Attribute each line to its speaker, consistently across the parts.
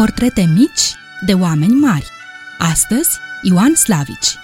Speaker 1: Portrete mici de oameni mari. Astăzi, Ioan Slavici.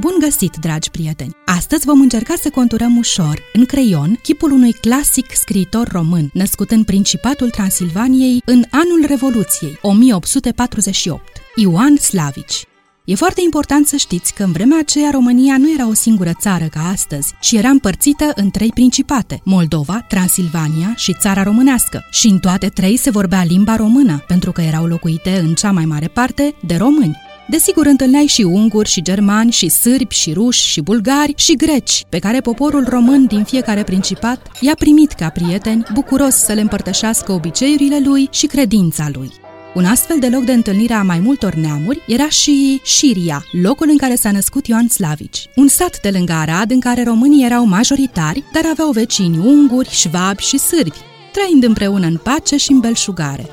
Speaker 1: Bun găsit, dragi prieteni! Astăzi vom încerca să conturăm ușor, în creion, chipul unui clasic scriitor român, născut în Principatul Transilvaniei în anul Revoluției, 1848, Ioan Slavici. E foarte important să știți că în vremea aceea România nu era o singură țară ca astăzi, ci era împărțită în trei principate, Moldova, Transilvania și Țara Românească. Și în toate trei se vorbea limba română, pentru că erau locuite în cea mai mare parte de români. Desigur, întâlneai și unguri, și germani, și sârbi, și ruși, și bulgari, și greci, pe care poporul român din fiecare principat i-a primit ca prieteni, bucuros să le împărtășească obiceiurile lui și credința lui. Un astfel de loc de întâlnire a mai multor neamuri era și Șiria, locul în care s-a născut Ioan Slavici, un sat de lângă Arad în care românii erau majoritari, dar aveau vecini unguri, șvabi și sârbi, trăind împreună în pace și în belșugare.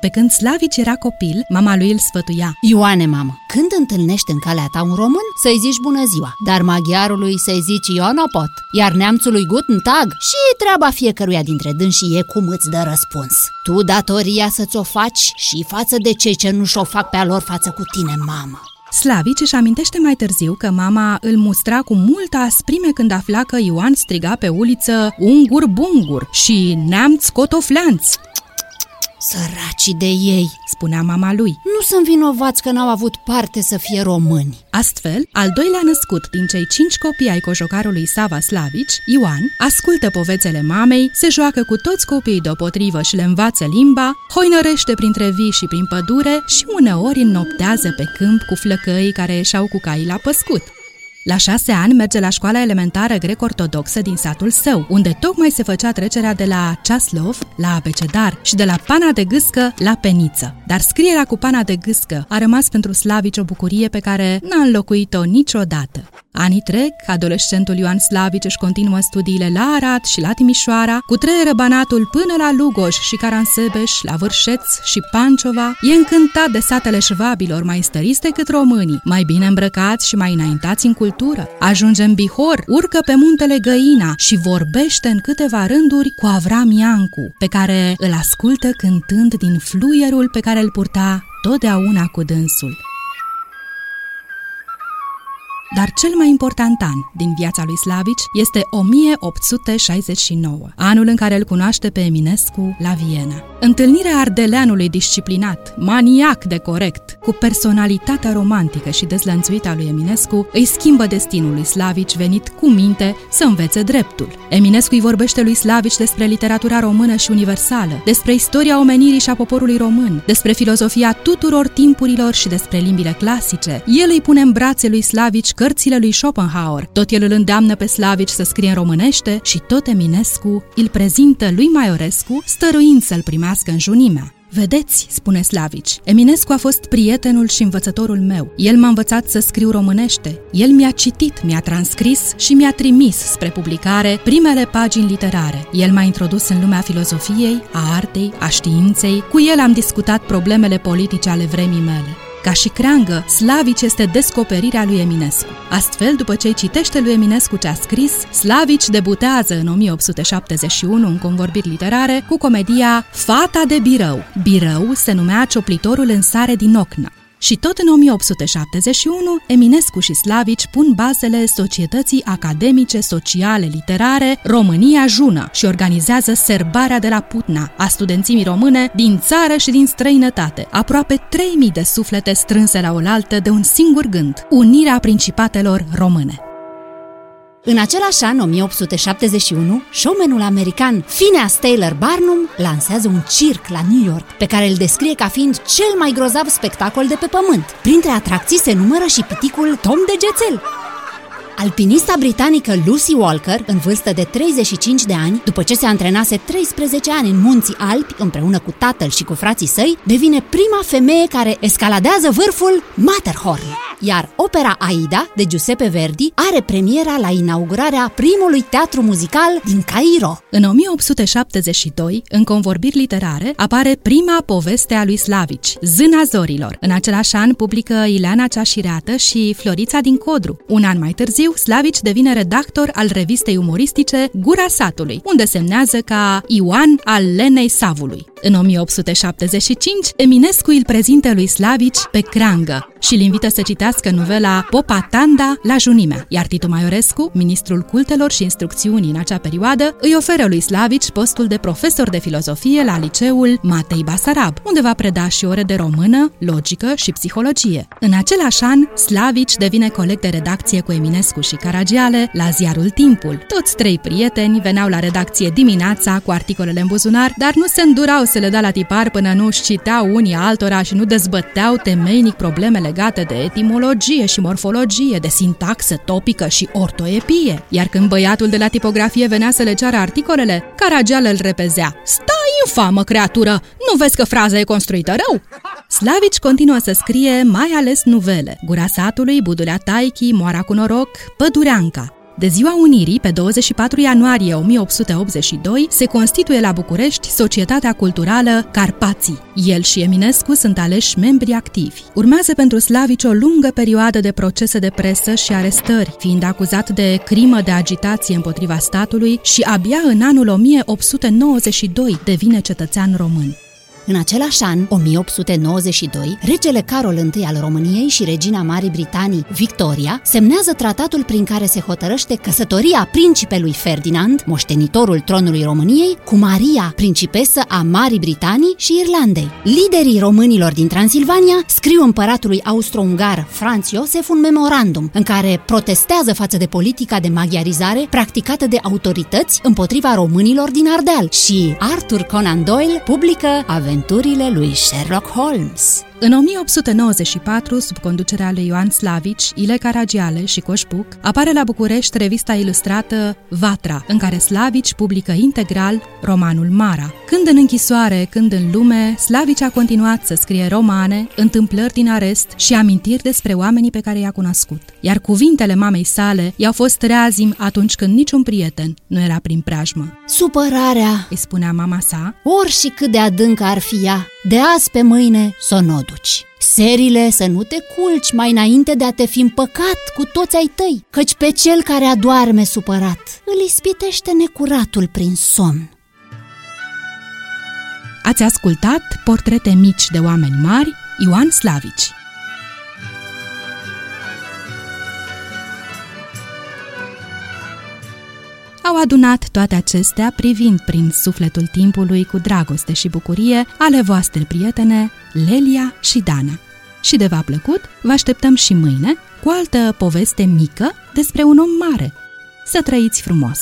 Speaker 1: Pe când Slavici era copil, mama lui îl sfătuia.
Speaker 2: Ioane, mamă, când întâlnești în calea ta un român, să-i zici bună ziua, dar maghiarului să-i zici Ionopot, iar neamțului Guten Tag și treaba fiecăruia dintre dânsii e cum îți dă răspuns. Tu datoria să-ți o faci și față de cei ce nu și-o fac pe a lor față cu tine, mamă.
Speaker 1: Slavici își amintește mai târziu că mama îl mustra cu multă asprime când afla că Ioan striga pe uliță ungur bungur și neamț cotofleanț.
Speaker 2: Săracii de ei,
Speaker 1: spunea mama lui.
Speaker 2: Nu sunt vinovați că n-au avut parte să fie români.
Speaker 1: Astfel, al doilea născut din cei cinci copii ai cojocarului Sava Slavici, Ioan, ascultă povețele mamei, se joacă cu toți copiii deopotrivă și le învață limba, hoinărește printre vii și prin pădure și uneori înnoptează pe câmp cu flăcăii care ieșeau cu caii la păscut. La șase ani merge la școala elementară grec-ortodoxă din satul său, unde tocmai se făcea trecerea de la Ceaslov la Abecedar și de la pana de gâscă la peniță. Dar scrierea cu pana de gâscă a rămas pentru slavici o bucurie pe care n-a înlocuit-o niciodată. Anii trec, adolescentul Ioan Slavici își continuă studiile la Arad și la Timișoara, cu treieră banatul până la Lugoș și Caransebeș, la Vârșeț și Pancova, e încântat de satele șvabilor mai stăriți decât românii, mai bine îmbrăcați și mai înaintați în cultură. Ajunge în Bihor, urcă pe muntele Găina și vorbește în câteva rânduri cu Avram Iancu, pe care îl ascultă cântând din fluierul pe care îl purta totdeauna cu dânsul. Dar cel mai important an din viața lui Slavici este 1869, anul în care îl cunoaște pe Eminescu la Viena. Întâlnirea ardeleanului disciplinat, maniac de corect, cu personalitatea romantică și dezlănțuită a lui Eminescu, îi schimbă destinul lui Slavici venit cu minte să învețe dreptul. Eminescu îi vorbește lui Slavici despre literatura română și universală, despre istoria omenirii și a poporului român, despre filozofia tuturor timpurilor și despre limbile clasice. El îi pune în brațe lui Slavici cărțile lui Schopenhauer. Tot el îl îndeamnă pe Slavici să scrie în românește și tot Eminescu îl prezintă lui Maiorescu, stăruind să-l primească în junimea. Vedeți, spune Slavici, Eminescu a fost prietenul și învățătorul meu. El m-a învățat să scriu românește. El mi-a citit, mi-a transcris și mi-a trimis spre publicare primele pagini literare. El m-a introdus în lumea filozofiei, a artei, a științei. Cu el am discutat problemele politice ale vremii mele. Ca și creangă, Slavici este descoperirea lui Eminescu. Astfel, după ce îi citește lui Eminescu ce a scris, Slavici debutează în 1871 în convorbiri literare cu comedia Fata de Birău. Birău se numea cioplitorul în sare din Ocna. Și tot în 1871, Eminescu și Slavici pun bazele Societății Academice Sociale Literare România Jună și organizează serbarea de la Putna a studențimii române din țară și din străinătate, aproape 3000 de suflete strânse la oaltă de un singur gând, unirea principatelor române.
Speaker 2: În același an, 1871, showmanul american Phineas Taylor Barnum lansează un circ la New York, pe care îl descrie ca fiind cel mai grozav spectacol de pe pământ. Printre atracții se numără și piticul Tom Degețel, Alpinista britanică Lucy Walker, în vârstă de 35 de ani, după ce se antrenase 13 ani în munții Alpi, împreună cu tatăl și cu frații săi, devine prima femeie care escaladează vârful Matterhorn. Iar opera Aida de Giuseppe Verdi are premiera la inaugurarea primului teatru muzical din Cairo.
Speaker 1: În 1872, în convorbiri literare, apare prima poveste a lui Slavici, Zâna Zorilor. În același an publică Ileana Ceașireată și Florița din Codru. Un an mai târziu, Slavici devine redactor al revistei umoristice Gura Satului, unde semnează ca Ioan al Lenei Savului. În 1875, Eminescu îl prezintă lui Slavici pe crangă și îl invită să citească novela Popa Tanda la junimea, iar Titu Maiorescu, ministrul cultelor și instrucțiunii în acea perioadă, îi oferă lui Slavici postul de profesor de filozofie la liceul Matei Basarab, unde va preda și ore de română, logică și psihologie. În același an, Slavici devine coleg de redacție cu Eminescu și Caragiale la ziarul Timpul. Toți trei prieteni veneau la redacție dimineața cu articolele în buzunar, dar nu se îndurau să le dea la tipar până nu își citeau unii altora și nu dezbăteau temeinic probleme legate de etimologie și morfologie, de sintaxă topică și ortoepie. Iar când băiatul de la tipografie venea să le ceară articolele, Caragial îl repezea. Stai, infamă creatură! Nu vezi că fraza e construită rău? Slavici continuă să scrie mai ales nuvele. Gura satului, Budulea Taichi, Moara cu noroc, Pădureanca. De ziua Unirii, pe 24 ianuarie 1882, se constituie la București Societatea Culturală Carpații. El și Eminescu sunt aleși membri activi. Urmează pentru Slavici o lungă perioadă de procese de presă și arestări, fiind acuzat de crimă de agitație împotriva statului și abia în anul 1892 devine cetățean român.
Speaker 2: În același an, 1892, regele Carol I al României și regina Marii Britanii, Victoria, semnează tratatul prin care se hotărăște căsătoria principelui Ferdinand, moștenitorul tronului României, cu Maria, principesă a Marii Britanii și Irlandei. Liderii românilor din Transilvania scriu împăratului austro-ungar Franz Iosef un memorandum în care protestează față de politica de maghiarizare practicată de autorități împotriva românilor din Ardeal și Arthur Conan Doyle publică Aventura aventurile lui Sherlock Holmes.
Speaker 1: În 1894, sub conducerea lui Ioan Slavici, Ile Caragiale și Coșbuc, apare la București revista ilustrată Vatra, în care Slavici publică integral romanul Mara. Când în închisoare, când în lume, Slavici a continuat să scrie romane, întâmplări din arest și amintiri despre oamenii pe care i-a cunoscut. Iar cuvintele mamei sale i-au fost reazim atunci când niciun prieten nu era prin preajmă.
Speaker 2: Supărarea,
Speaker 1: îi spunea mama sa,
Speaker 2: orși și cât de adâncă ar fi ea, de azi pe mâine să nu o duci. Serile să nu te culci mai înainte de a te fi împăcat cu toți ai tăi, căci pe cel care adoarme supărat îl ispitește necuratul prin somn.
Speaker 1: Ați ascultat Portrete mici de oameni mari, Ioan Slavici. Au adunat toate acestea privind prin sufletul timpului cu dragoste și bucurie ale voastre prietene Lelia și Dana. Și de v-a plăcut, vă așteptăm și mâine cu altă poveste mică despre un om mare. Să trăiți frumos!